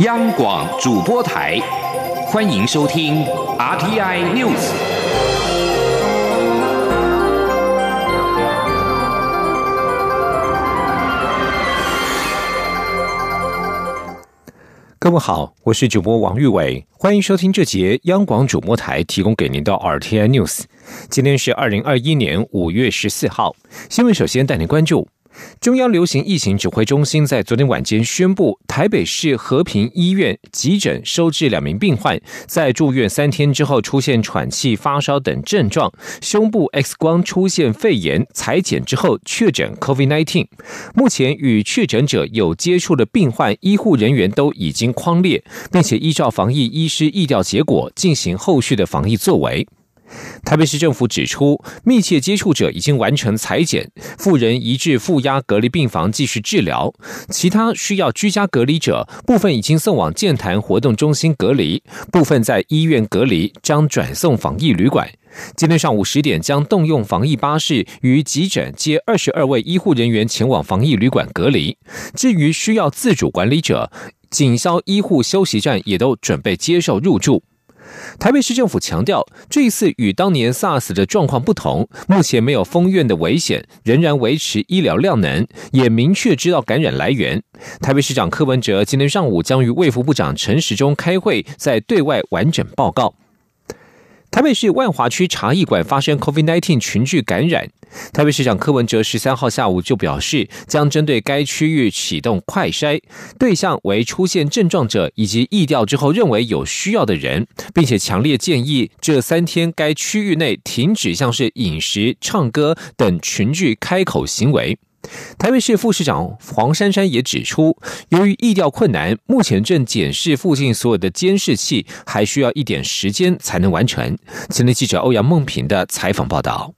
央广主播台，欢迎收听 RTI News。各位好，我是主播王玉伟，欢迎收听这节央广主播台提供给您的 RTI News。今天是二零二一年五月十四号，新闻首先带您关注。中央流行疫情指挥中心在昨天晚间宣布，台北市和平医院急诊收治两名病患，在住院三天之后出现喘气、发烧等症状，胸部 X 光出现肺炎，裁剪之后确诊 COVID-19。目前与确诊者有接触的病患，医护人员都已经框列，并且依照防疫医师疫调结果进行后续的防疫作为。台北市政府指出，密切接触者已经完成裁剪，富人移至负压隔离病房继续治疗；其他需要居家隔离者，部分已经送往健谈活动中心隔离，部分在医院隔离，将转送防疫旅馆。今天上午十点，将动用防疫巴士与急诊接二十二位医护人员前往防疫旅馆隔离。至于需要自主管理者，警消医护休息站也都准备接受入住。台北市政府强调，这一次与当年 SARS 的状况不同，目前没有封院的危险，仍然维持医疗量能，也明确知道感染来源。台北市长柯文哲今天上午将与卫福部长陈时中开会，在对外完整报告。台北市万华区茶艺馆发生 COVID-19 群聚感染，台北市长柯文哲十三号下午就表示，将针对该区域启动快筛，对象为出现症状者以及疫调之后认为有需要的人，并且强烈建议这三天该区域内停止像是饮食、唱歌等群聚开口行为。台北市副市长黄珊珊也指出，由于议调困难，目前正检视附近所有的监视器，还需要一点时间才能完成。前天记者欧阳梦平的采访报道。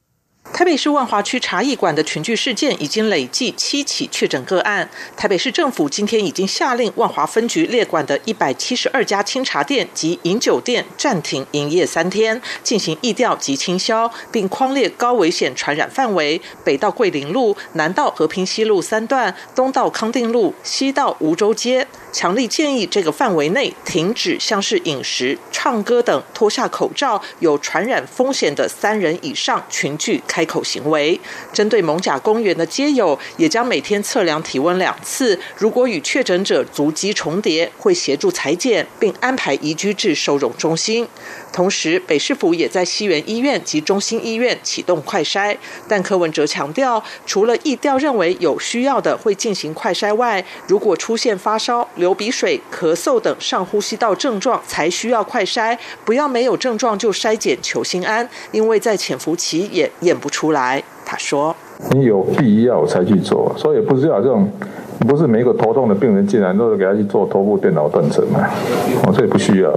台北市万华区茶艺馆的群聚事件已经累计七起确诊个案。台北市政府今天已经下令万华分局列管的一百七十二家清茶店及饮酒店暂停营业三天，进行疫调及清消，并框列高危险传染范围：北到桂林路，南到和平西路三段，东到康定路，西到梧州街。强力建议这个范围内停止像是饮食、唱歌等脱下口罩有传染风险的三人以上群聚开口行为。针对蒙甲公园的街友，也将每天测量体温两次，如果与确诊者足迹重叠，会协助裁剪，并安排移居至收容中心。同时，北市府也在西园医院及中心医院启动快筛，但柯文哲强调，除了疫调认为有需要的会进行快筛外，如果出现发烧、流鼻水、咳嗽等上呼吸道症状，才需要快筛，不要没有症状就筛检求心安，因为在潜伏期也验不出来。他说：“你有必要才去做，所以不是要这种。”不是每一个头痛的病人进来都是给他去做头部电脑断层嘛？哦，这也不需要。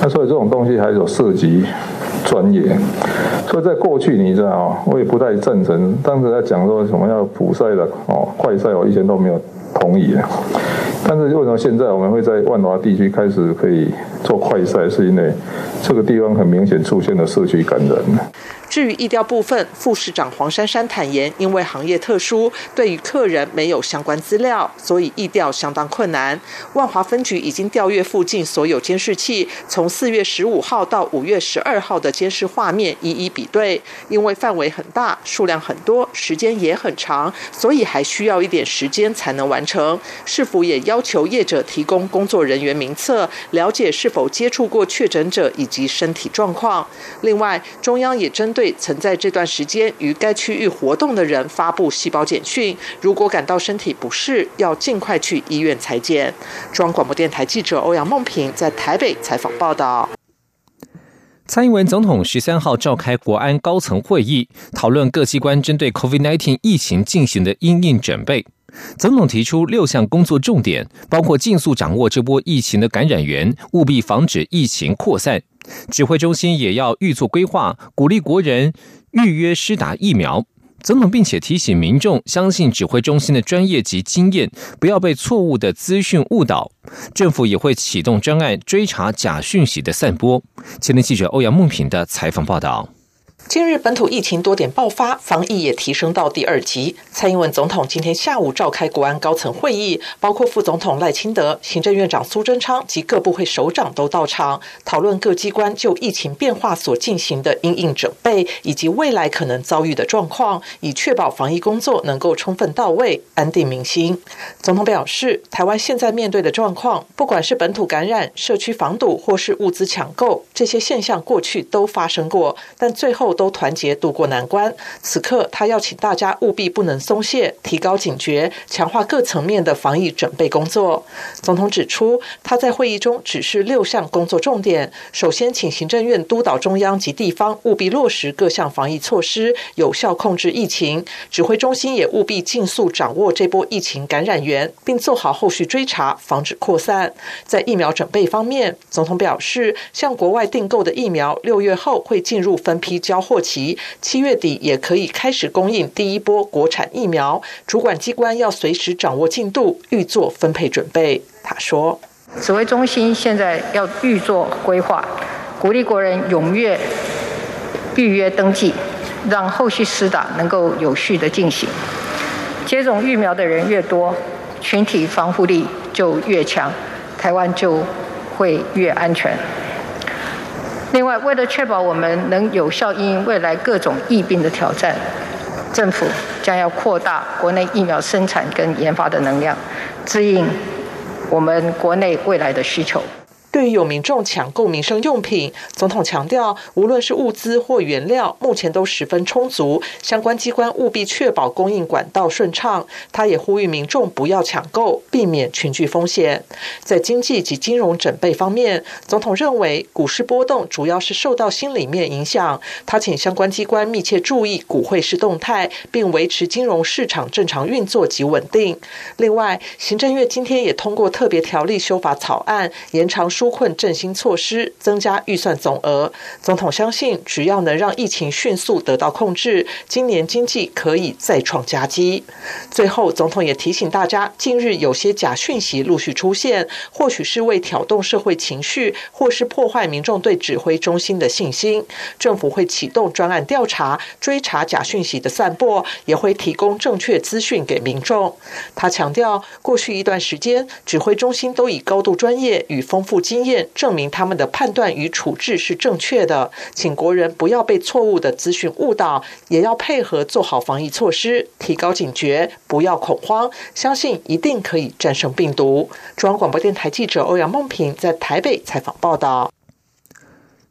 那所以这种东西还有涉及专业。所以在过去你知道我也不太赞成。当时在讲说什么要普筛的哦，快筛我以前都没有同意的。但是为什么现在我们会在万华地区开始可以做快筛？是因为这个地方很明显出现了社区感染。至于疫调部分，副市长黄珊珊坦言，因为行业特殊，对于客人没有相关资料，所以疫调相当困难。万华分局已经调阅附近所有监视器，从四月十五号到五月十二号的监视画面一一比对。因为范围很大，数量很多，时间也很长，所以还需要一点时间才能完成。市府也要求业者提供工作人员名册，了解是否接触过确诊者以及身体状况。另外，中央也针对。对曾在这段时间于该区域活动的人发布细胞简讯，如果感到身体不适，要尽快去医院裁剪。中央广播电台记者欧阳梦平在台北采访报道。蔡英文总统十三号召开国安高层会议，讨论各机关针对 COVID-19 疫情进行的应应准备。总统提出六项工作重点，包括尽速掌握这波疫情的感染源，务必防止疫情扩散。指挥中心也要预做规划，鼓励国人预约施打疫苗。总统并且提醒民众，相信指挥中心的专业及经验，不要被错误的资讯误导。政府也会启动专案，追查假讯息的散播。前天记者欧阳梦平的采访报道。今日本土疫情多点爆发，防疫也提升到第二级。蔡英文总统今天下午召开国安高层会议，包括副总统赖清德、行政院长苏贞昌及各部会首长都到场，讨论各机关就疫情变化所进行的应应准备，以及未来可能遭遇的状况，以确保防疫工作能够充分到位，安定民心。总统表示，台湾现在面对的状况，不管是本土感染、社区防堵，或是物资抢购，这些现象过去都发生过，但最后都都团结度过难关。此刻，他要请大家务必不能松懈，提高警觉，强化各层面的防疫准备工作。总统指出，他在会议中指示六项工作重点：首先，请行政院督导中央及地方务必落实各项防疫措施，有效控制疫情；指挥中心也务必尽速掌握这波疫情感染源，并做好后续追查，防止扩散。在疫苗准备方面，总统表示，向国外订购的疫苗，六月后会进入分批交货期，七月底也可以开始供应第一波国产疫苗。主管机关要随时掌握进度，预做分配准备。他说：“指挥中心现在要预做规划，鼓励国人踊跃预约登记，让后续施打能够有序的进行。接种疫苗的人越多，群体防护力就越强，台湾就会越安全。”另外，为了确保我们能有效应应未来各种疫病的挑战，政府将要扩大国内疫苗生产跟研发的能量，支应我们国内未来的需求。对于有民众抢购民生用品，总统强调，无论是物资或原料，目前都十分充足，相关机关务必确保供应管道顺畅。他也呼吁民众不要抢购，避免群聚风险。在经济及金融准备方面，总统认为股市波动主要是受到心里面影响。他请相关机关密切注意股汇市动态，并维持金融市场正常运作及稳定。另外，行政院今天也通过特别条例修法草案，延长。纾困振兴措施，增加预算总额。总统相信，只要能让疫情迅速得到控制，今年经济可以再创佳绩。最后，总统也提醒大家，近日有些假讯息陆续出现，或许是为挑动社会情绪，或是破坏民众对指挥中心的信心。政府会启动专案调查，追查假讯息的散播，也会提供正确资讯给民众。他强调，过去一段时间，指挥中心都以高度专业与丰富。经验证明他们的判断与处置是正确的，请国人不要被错误的资讯误导，也要配合做好防疫措施，提高警觉，不要恐慌，相信一定可以战胜病毒。中央广播电台记者欧阳梦平在台北采访报道。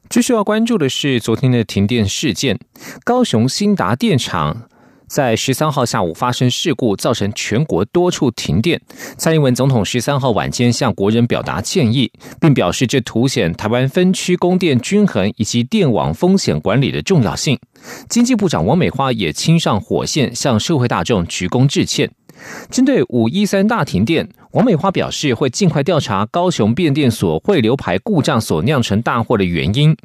继续要关注的是昨天的停电事件，高雄新达电厂。在十三号下午发生事故，造成全国多处停电。蔡英文总统十三号晚间向国人表达歉意，并表示这凸显台湾分区供电均衡以及电网风险管理的重要性。经济部长王美花也亲上火线向社会大众鞠躬致歉。针对五一三大停电。王美花表示，会尽快调查高雄变电所汇流排故障所酿成大祸的原因。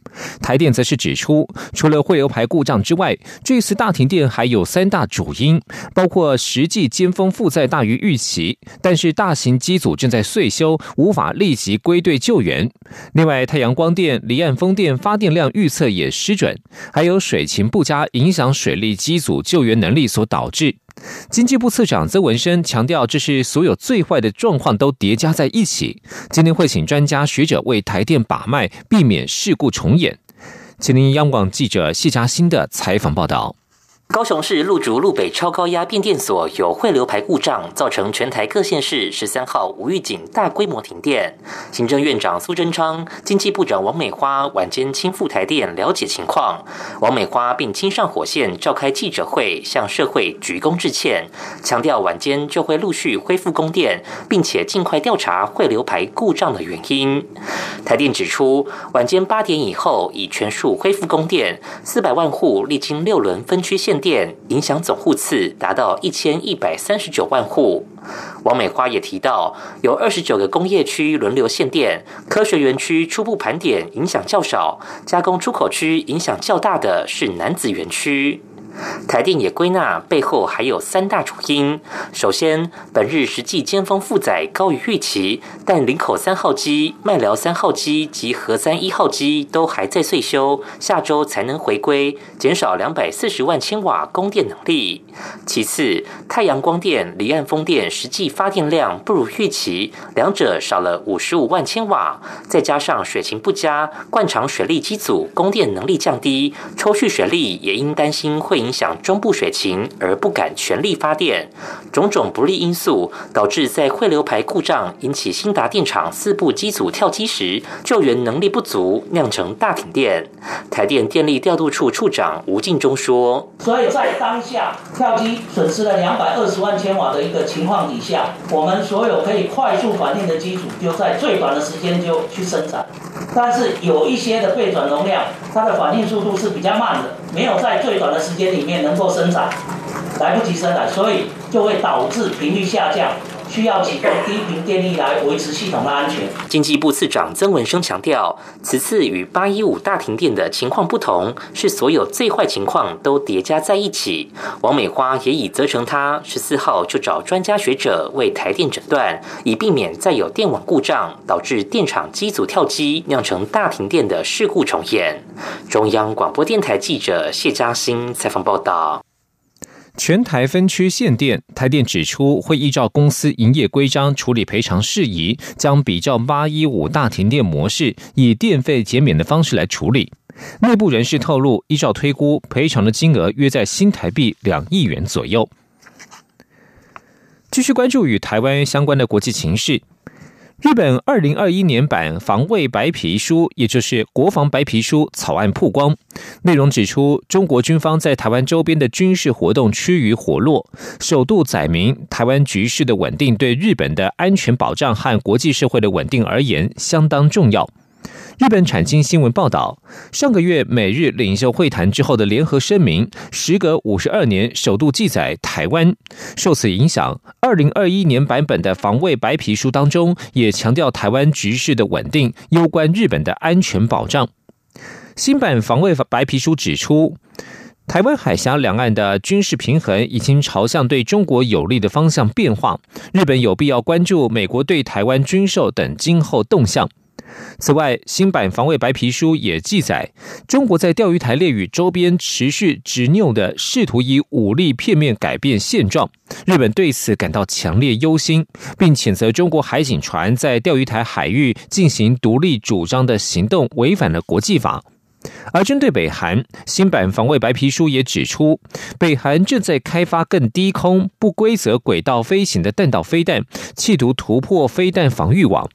台电则是指出，除了汇流排故障之外，这次大停电还有三大主因，包括实际尖峰负载大于预期，但是大型机组正在岁修，无法立即归队救援。另外，太阳光电、离岸风电发电量预测也失准，还有水情不佳，影响水利机组救援能力所导致。经济部次长曾文生强调，这是所有最坏的状况都叠加在一起。今天会请专家学者为台电把脉，避免事故重演。请您央广记者谢佳欣的采访报道。高雄市鹿竹路北超高压变电所有汇流排故障，造成全台各县市十三号无预警大规模停电。行政院长苏贞昌、经济部长王美花晚间亲赴台电了解情况。王美花并亲上火线召开记者会，向社会鞠躬致歉，强调晚间就会陆续恢复供电，并且尽快调查汇流排故障的原因。台电指出，晚间八点以后已全数恢复供电，四百万户历经六轮分区线电影响总户次达到一千一百三十九万户。王美花也提到，有二十九个工业区轮流限电，科学园区初步盘点影响较少，加工出口区影响较大的是南子园区。台电也归纳背后还有三大主因：首先，本日实际尖峰负载高于预期，但林口三号机、麦寮三号机及核三一号机都还在岁修，下周才能回归，减少两百四十万千瓦供电能力。其次，太阳光电、离岸风电实际发电量不如预期，两者少了五十五万千瓦，再加上水情不佳，灌肠水利机组供电能力降低，抽蓄水利也因担心会影响中部水情而不敢全力发电，种种不利因素导致在汇流排故障引起新达电厂四部机组跳机时，救援能力不足，酿成大停电。台电电力调度处处长吴敬中说：“所以在当下跳机损失了两百二十万千瓦的一个情况底下，我们所有可以快速反应的机组就在最短的时间就去生产，但是有一些的背转容量，它的反应速度是比较慢的，没有在最短的时间里面能够生长，来不及生产，所以就会导致频率下降。”需要启动低频电力来维持系统的安全。经济部次长曾文生强调，此次与八一五大停电的情况不同，是所有最坏情况都叠加在一起。王美花也已责成他十四号就找专家学者为台电诊断，以避免再有电网故障导致电厂机组跳机酿成大停电的事故重演。中央广播电台记者谢嘉欣采访报道。全台分区限电，台电指出会依照公司营业规章处理赔偿事宜，将比照八一五大停电模式，以电费减免的方式来处理。内部人士透露，依照推估，赔偿的金额约在新台币两亿元左右。继续关注与台湾相关的国际情势。日本二零二一年版防卫白皮书，也就是国防白皮书草案曝光，内容指出，中国军方在台湾周边的军事活动趋于活络，首度载明台湾局势的稳定对日本的安全保障和国际社会的稳定而言相当重要。日本产经新闻报道，上个月美日领袖会谈之后的联合声明，时隔五十二年首度记载台湾。受此影响，二零二一年版本的防卫白皮书当中也强调台湾局势的稳定攸关日本的安全保障。新版防卫白皮书指出，台湾海峡两岸的军事平衡已经朝向对中国有利的方向变化，日本有必要关注美国对台湾军售等今后动向。此外，新版防卫白皮书也记载，中国在钓鱼台列屿周边持续执拗的试图以武力片面改变现状，日本对此感到强烈忧心，并谴责中国海警船在钓鱼台海域进行独立主张的行动违反了国际法。而针对北韩，新版防卫白皮书也指出，北韩正在开发更低空、不规则轨道飞行的弹道飞弹，企图突破飞弹防御网。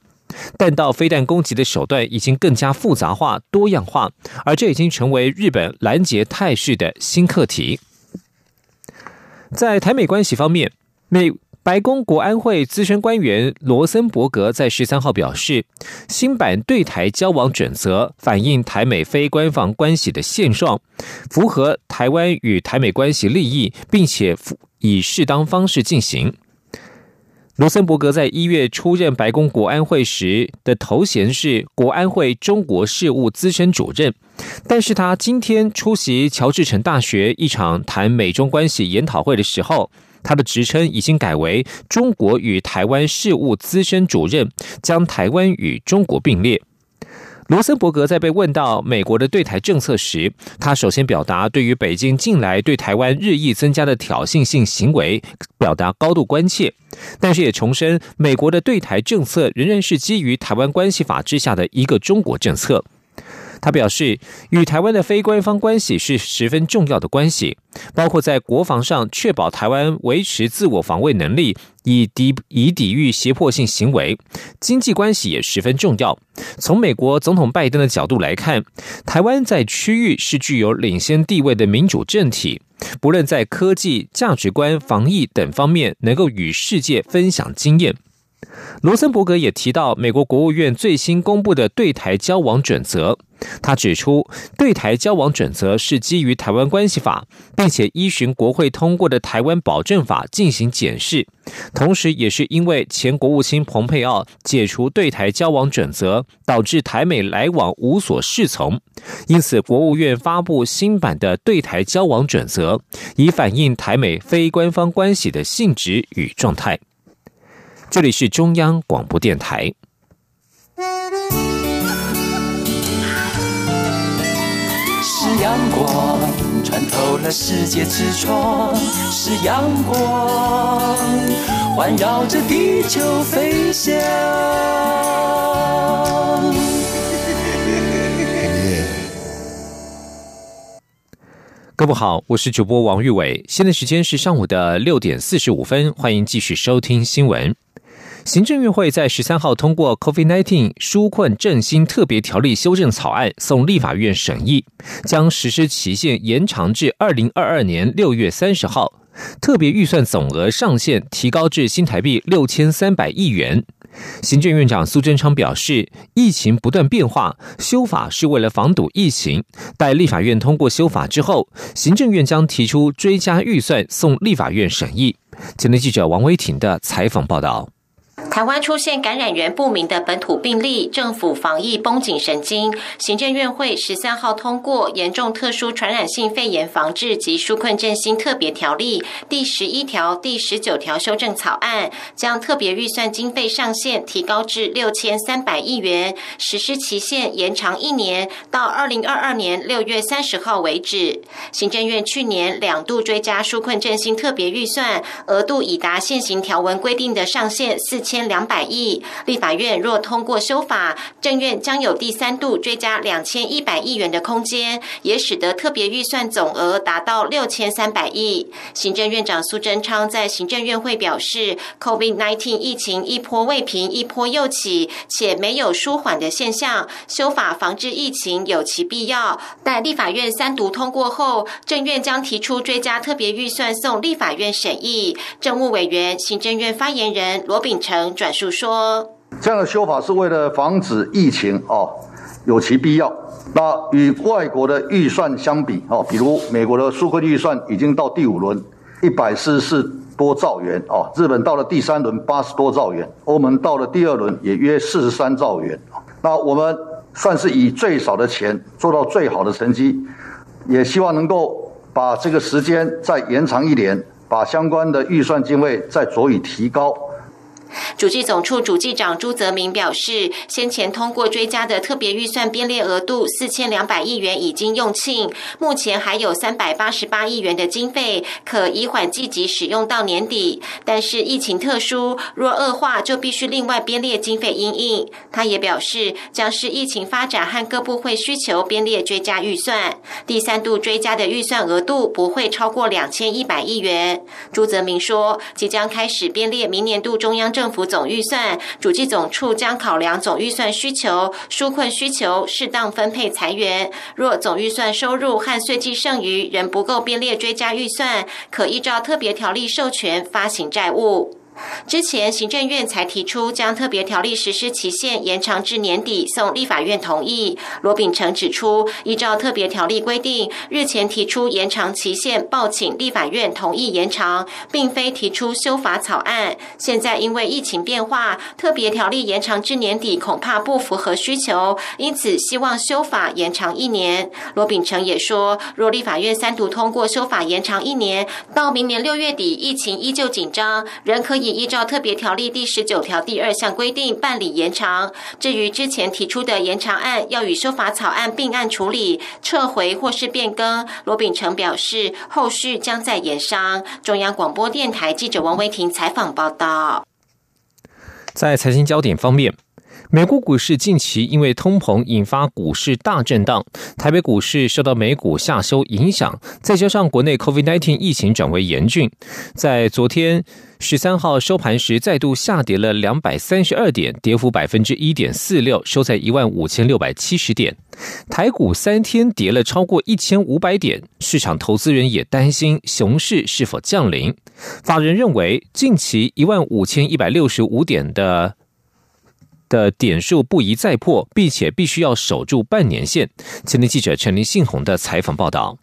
弹道飞弹攻击的手段已经更加复杂化、多样化，而这已经成为日本拦截态势的新课题。在台美关系方面，美白宫国安会资深官员罗森伯格在十三号表示，新版对台交往准则反映台美非官方关系的现状，符合台湾与台美关系利益，并且以适当方式进行。罗森伯格在一月出任白宫国安会时的头衔是国安会中国事务资深主任，但是他今天出席乔治城大学一场谈美中关系研讨会的时候，他的职称已经改为中国与台湾事务资深主任，将台湾与中国并列。罗森伯格在被问到美国的对台政策时，他首先表达对于北京近来对台湾日益增加的挑衅性行为表达高度关切，但是也重申美国的对台政策仍然是基于台湾关系法之下的一个中国政策。他表示，与台湾的非官方关系是十分重要的关系，包括在国防上确保台湾维持自我防卫能力，以抵以抵御胁迫性行为；经济关系也十分重要。从美国总统拜登的角度来看，台湾在区域是具有领先地位的民主政体，不论在科技、价值观、防疫等方面，能够与世界分享经验。罗森伯格也提到，美国国务院最新公布的对台交往准则。他指出，对台交往准则是基于《台湾关系法》，并且依循国会通过的《台湾保证法》进行检视。同时，也是因为前国务卿蓬佩奥解除对台交往准则，导致台美来往无所适从，因此国务院发布新版的对台交往准则，以反映台美非官方关系的性质与状态。这里是中央广播电台。是阳光穿透了世界之窗，是阳光环绕着地球飞翔。各位好，我是主播王玉伟，现在时间是上午的六点四十五分，欢迎继续收听新闻。行政院会在十三号通过 COVID-19 纾困振兴特别条例修正草案，送立法院审议，将实施期限延长至二零二二年六月三十号。特别预算总额上限提高至新台币六千三百亿元。行政院长苏贞昌表示，疫情不断变化，修法是为了防堵疫情。待立法院通过修法之后，行政院将提出追加预算送立法院审议。前天记者王威婷的采访报道。台湾出现感染源不明的本土病例，政府防疫绷紧神经。行政院会十三号通过《严重特殊传染性肺炎防治及纾困振兴特别条例》第十一条、第十九条修正草案，将特别预算经费上限提高至六千三百亿元，实施期限延长一年，到二零二二年六月三十号为止。行政院去年两度追加纾困振兴特别预算，额度已达现行条文规定的上限四千。两百亿，立法院若通过修法，政院将有第三度追加两千一百亿元的空间，也使得特别预算总额达到六千三百亿。行政院长苏贞昌在行政院会表示，COVID-19 疫情一波未平，一波又起，且没有舒缓的现象，修法防治疫情有其必要。待立法院三读通过后，政院将提出追加特别预算送立法院审议。政务委员、行政院发言人罗秉成。转述说，这样的修法是为了防止疫情哦，有其必要。那与外国的预算相比哦，比如美国的纾困预算已经到第五轮一百四十四多兆元哦，日本到了第三轮八十多兆元，欧盟到了第二轮也约四十三兆元。那我们算是以最少的钱做到最好的成绩，也希望能够把这个时间再延长一年，把相关的预算经费再酌以提高。主计总处主计长朱泽明表示，先前通过追加的特别预算编列额度四千两百亿元已经用罄，目前还有三百八十八亿元的经费可以缓积极使用到年底。但是疫情特殊，若恶化就必须另外编列经费应应。他也表示，将是疫情发展和各部会需求编列追加预算。第三度追加的预算额度不会超过两千一百亿元。朱泽明说，即将开始编列明年度中央政政府总预算，主计总处将考量总预算需求、纾困需求，适当分配裁员。若总预算收入和税计剩余仍不够并列追加预算，可依照特别条例授权发行债务。之前行政院才提出将特别条例实施期限延长至年底，送立法院同意。罗秉成指出，依照特别条例规定，日前提出延长期限，报请立法院同意延长，并非提出修法草案。现在因为疫情变化，特别条例延长至年底恐怕不符合需求，因此希望修法延长一年。罗秉成也说，若立法院三读通过修法延长一年，到明年六月底疫情依旧紧张，仍可以已。依照特别条例第十九条第二项规定办理延长。至于之前提出的延长案，要与修法草案并案处理，撤回或是变更。罗秉成表示，后续将在延商。中央广播电台记者王维婷采访报道。在财经焦点方面。美国股市近期因为通膨引发股市大震荡，台北股市受到美股下修影响，再加上国内 COVID-19 疫情转为严峻，在昨天十三号收盘时再度下跌了两百三十二点，跌幅百分之一点四六，收在一万五千六百七十点。台股三天跌了超过一千五百点，市场投资人也担心熊市是否降临。法人认为，近期一万五千一百六十五点的。的点数不宜再破，并且必须要守住半年线。前天记者陈林信宏的采访报道。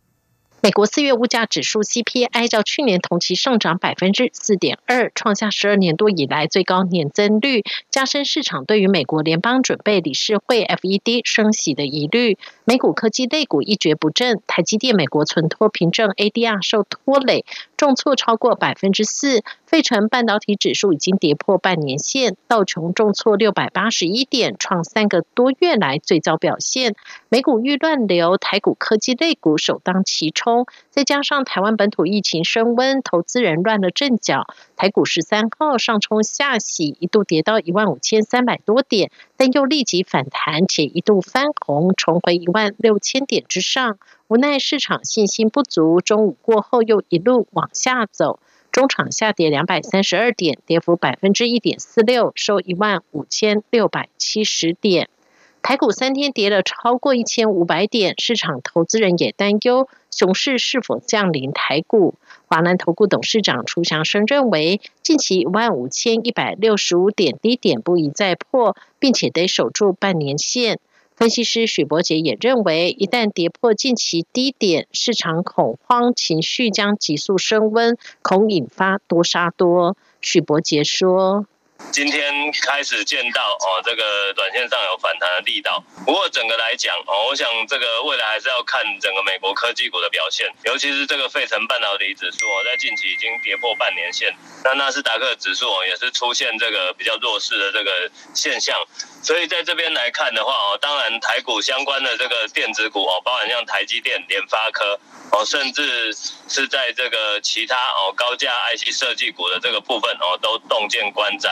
美国四月物价指数 CPI 较去年同期上涨百分之四点二，创下十二年多以来最高年增率，加深市场对于美国联邦准备理事会 FED 升息的疑虑。美股科技类股一蹶不振，台积电美国存托凭证 ADR 受拖累，重挫超过百分之四。费城半导体指数已经跌破半年线，道琼重挫六百八十一点，创三个多月来最早表现。美股遇乱流，台股科技类股首当其冲。再加上台湾本土疫情升温，投资人乱了阵脚。台股十三号上冲下洗，一度跌到一万五千三百多点，但又立即反弹，且一度翻红，重回一万六千点之上。无奈市场信心不足，中午过后又一路往下走，中场下跌两百三十二点，跌幅百分之一点四六，收一万五千六百七十点。台股三天跌了超过一千五百点，市场投资人也担忧熊市是否降临台股。华南投顾董事长楚祥生认为，近期一万五千一百六十五点低点不宜再破，并且得守住半年线。分析师许博杰也认为，一旦跌破近期低点，市场恐慌情绪将急速升温，恐引发多杀多。许博杰说。今天开始见到哦，这个短线上有反弹的力道。不过整个来讲哦，我想这个未来还是要看整个美国科技股的表现，尤其是这个费城半导体指数哦，在近期已经跌破半年线。那纳斯达克指数哦，也是出现这个比较弱势的这个现象。所以在这边来看的话哦，当然台股相关的这个电子股哦，包含像台积电、联发科哦，甚至是在这个其他哦高价 IC 设计股的这个部分哦，都洞见观瞻。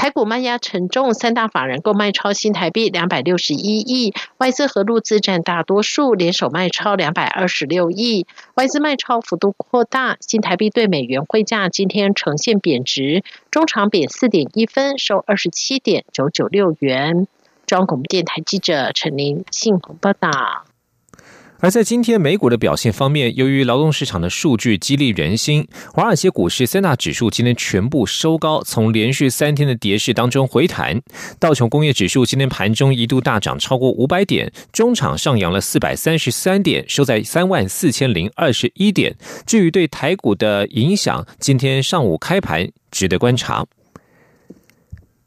台股卖压沉重，三大法人购卖超新台币两百六十一亿，外资和陆资占大多数，联手卖超两百二十六亿。外资卖超幅度扩大，新台币对美元汇价今天呈现贬值，中场贬四点一分，收二十七点九九六元。中央广播电台记者陈琳信报道。而在今天美股的表现方面，由于劳动市场的数据激励人心，华尔街股市三大指数今天全部收高，从连续三天的跌势当中回弹。道琼工业指数今天盘中一度大涨超过五百点，中场上扬了四百三十三点，收在三万四千零二十一点。至于对台股的影响，今天上午开盘值得观察。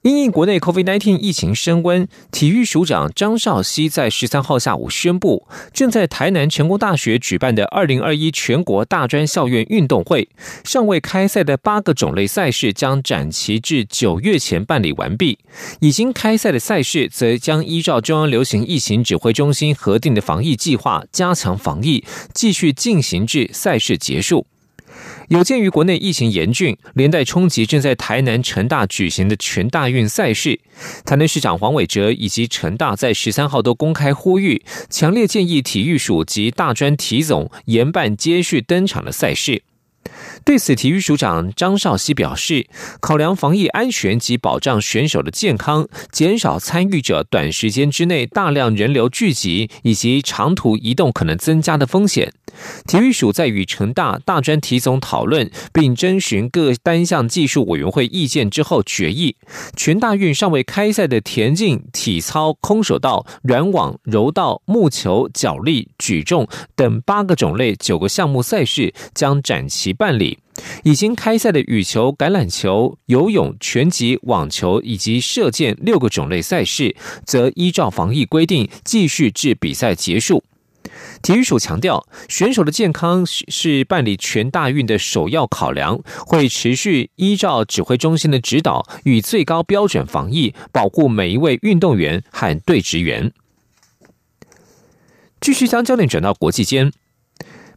因应国内 COVID-19 疫情升温，体育署长张少熙在十三号下午宣布，正在台南成功大学举办的二零二一全国大专校院运动会，尚未开赛的八个种类赛事将展期至九月前办理完毕；已经开赛的赛事，则将依照中央流行疫情指挥中心核定的防疫计划，加强防疫，继续进行至赛事结束。有鉴于国内疫情严峻，连带冲击正在台南成大举行的全大运赛事，台南市长黄伟哲以及成大在十三号都公开呼吁，强烈建议体育署及大专体总严办接续登场的赛事。对此，体育署长张少熙表示，考量防疫安全及保障选手的健康，减少参与者短时间之内大量人流聚集以及长途移动可能增加的风险。体育署在与成大大专体总讨论，并征询各单项技术委员会意见之后决议，全大运尚未开赛的田径、体操、空手道、软网、柔道、木球、脚力、举重等八个种类九个项目赛事将展期办理。已经开赛的羽球、橄榄球、游泳、拳击、网球以及射箭六个种类赛事，则依照防疫规定继续至比赛结束。体育署强调，选手的健康是办理全大运的首要考量，会持续依照指挥中心的指导，与最高标准防疫，保护每一位运动员和队职员。继续将焦点转到国际间。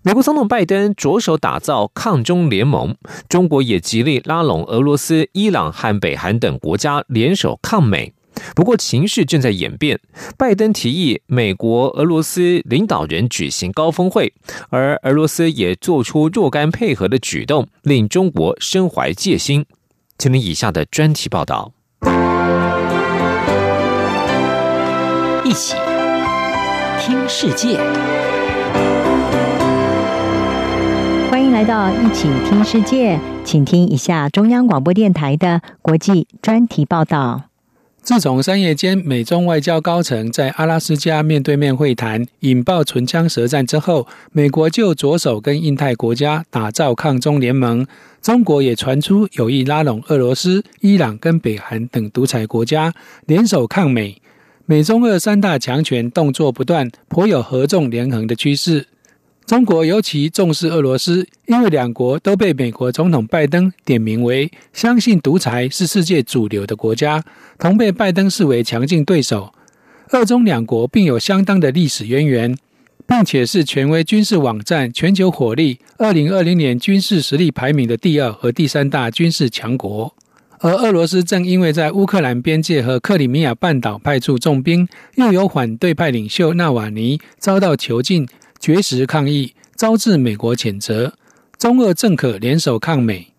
美国总统拜登着手打造抗中联盟，中国也极力拉拢俄罗斯、伊朗和北韩等国家联手抗美。不过情势正在演变，拜登提议美国、俄罗斯领导人举行高峰会，而俄罗斯也做出若干配合的举动，令中国身怀戒心。请听以下的专题报道。一起听世界，来到一起听世界，请听一下中央广播电台的国际专题报道。自从三月间美中外交高层在阿拉斯加面对面会谈，引爆唇枪舌战之后，美国就着手跟印太国家打造抗中联盟。中国也传出有意拉拢俄罗斯、伊朗跟北韩等独裁国家联手抗美。美中俄三大强权动作不断，颇有合纵连横的趋势。中国尤其重视俄罗斯，因为两国都被美国总统拜登点名为相信独裁是世界主流的国家，同被拜登视为强劲对手。俄中两国并有相当的历史渊源，并且是权威军事网站全球火力二零二零年军事实力排名的第二和第三大军事强国。而俄罗斯正因为在乌克兰边界和克里米亚半岛派出重兵，又有反对派领袖纳瓦尼遭到囚禁。绝食抗议，招致美国谴责。中俄正可联手抗美。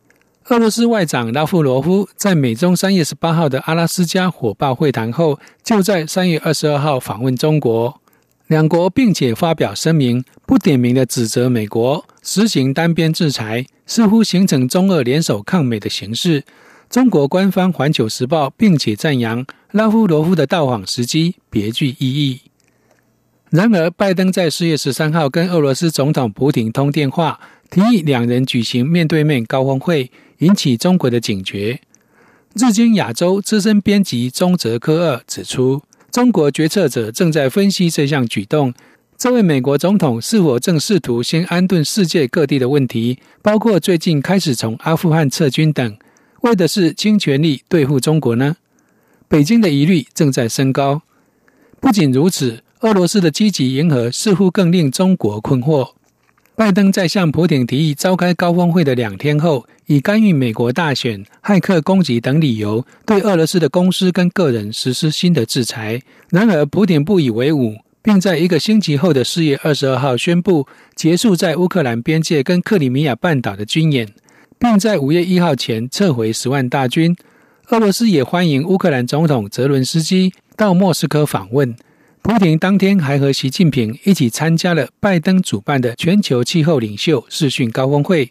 俄罗斯外长拉夫罗夫在美中三月十八号的阿拉斯加火爆会谈后，就在三月二十二号访问中国。两国并且发表声明，不点名的指责美国实行单边制裁，似乎形成中俄联手抗美的形式。中国官方《环球时报》并且赞扬拉夫罗夫的到访时机别具意义。然而，拜登在四月十三号跟俄罗斯总统普京通电话，提议两人举行面对面高峰会，引起中国的警觉。日经亚洲资深编辑中泽科二指出，中国决策者正在分析这项举动。这位美国总统是否正试图先安顿世界各地的问题，包括最近开始从阿富汗撤军等，为的是倾全力对付中国呢？北京的疑虑正在升高。不仅如此。俄罗斯的积极迎合似乎更令中国困惑。拜登在向普京提议召开高峰会的两天后，以干预美国大选、骇客攻击等理由，对俄罗斯的公司跟个人实施新的制裁。然而，普京不以为忤，并在一个星期后的四月二十二号宣布结束在乌克兰边界跟克里米亚半岛的军演，并在五月一号前撤回十万大军。俄罗斯也欢迎乌克兰总统泽伦斯基到莫斯科访问。普京当天还和习近平一起参加了拜登主办的全球气候领袖视讯高峰会。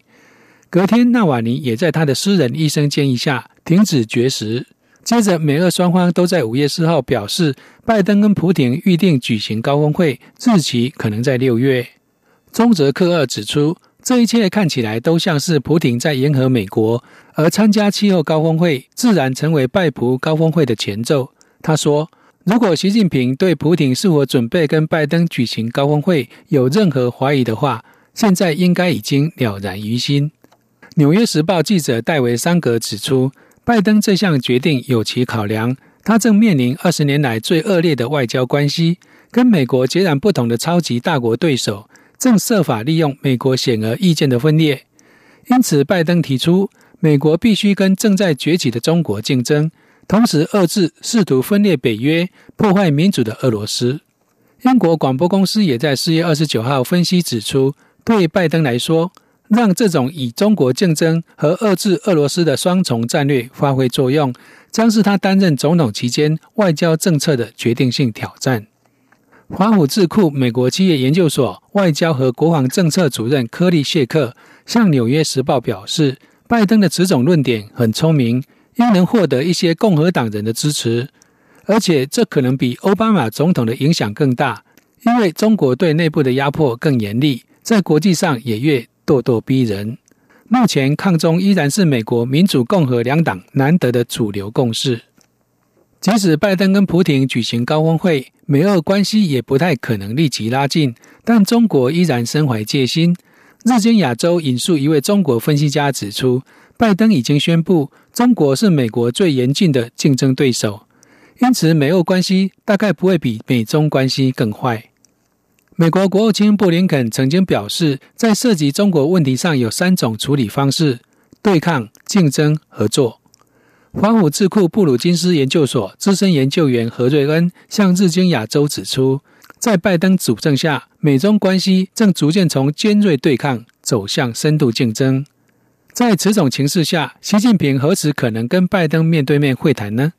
隔天，纳瓦尼也在他的私人医生建议下停止绝食。接着，美俄双方都在五月四号表示，拜登跟普京预定举行高峰会，日期可能在六月。中泽克二指出，这一切看起来都像是普京在迎合美国，而参加气候高峰会自然成为拜普高峰会的前奏。他说。如果习近平对普京是否准备跟拜登举行高峰会有任何怀疑的话，现在应该已经了然于心。纽约时报记者戴维桑格指出，拜登这项决定有其考量，他正面临二十年来最恶劣的外交关系，跟美国截然不同的超级大国对手，正设法利用美国显而易见的分裂。因此，拜登提出，美国必须跟正在崛起的中国竞争。同时遏制试图分裂北约、破坏民主的俄罗斯。英国广播公司也在四月二十九号分析指出，对拜登来说，让这种以中国竞争和遏制俄罗斯的双重战略发挥作用，将是他担任总统期间外交政策的决定性挑战。华府智库美国企业研究所外交和国防政策主任科利谢克向《纽约时报》表示，拜登的此种论点很聪明。应能获得一些共和党人的支持，而且这可能比奥巴马总统的影响更大，因为中国对内部的压迫更严厉，在国际上也越咄咄逼人。目前抗中依然是美国民主共和两党难得的主流共识。即使拜登跟普廷举行高峰会，美俄关系也不太可能立即拉近，但中国依然身怀戒心。日经亚洲引述一位中国分析家指出。拜登已经宣布，中国是美国最严峻的竞争对手，因此美欧关系大概不会比美中关系更坏。美国国务卿布林肯曾经表示，在涉及中国问题上有三种处理方式：对抗、竞争、合作。华府智库布鲁金斯研究所资深研究员何瑞恩向日经亚洲指出，在拜登主政下，美中关系正逐渐从尖锐对抗走向深度竞争。在此种情势下，习近平何时可能跟拜登面对面会谈呢？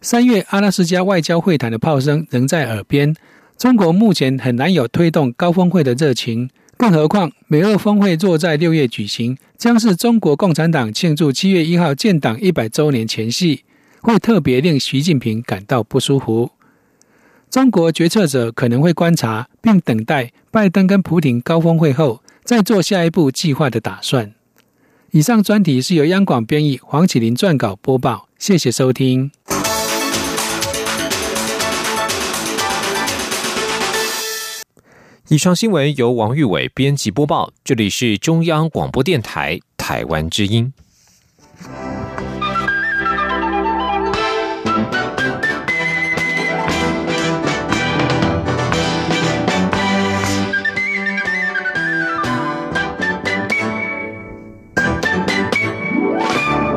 三月阿拉斯加外交会谈的炮声仍在耳边，中国目前很难有推动高峰会的热情。更何况，美俄峰会若在六月举行，将是中国共产党庆祝七月一号建党一百周年前夕，会特别令习近平感到不舒服。中国决策者可能会观察并等待拜登跟普京高峰会后，再做下一步计划的打算。以上专题是由央广编译，黄启林撰稿播报。谢谢收听。以上新闻由王玉伟编辑播报，这里是中央广播电台台湾之音。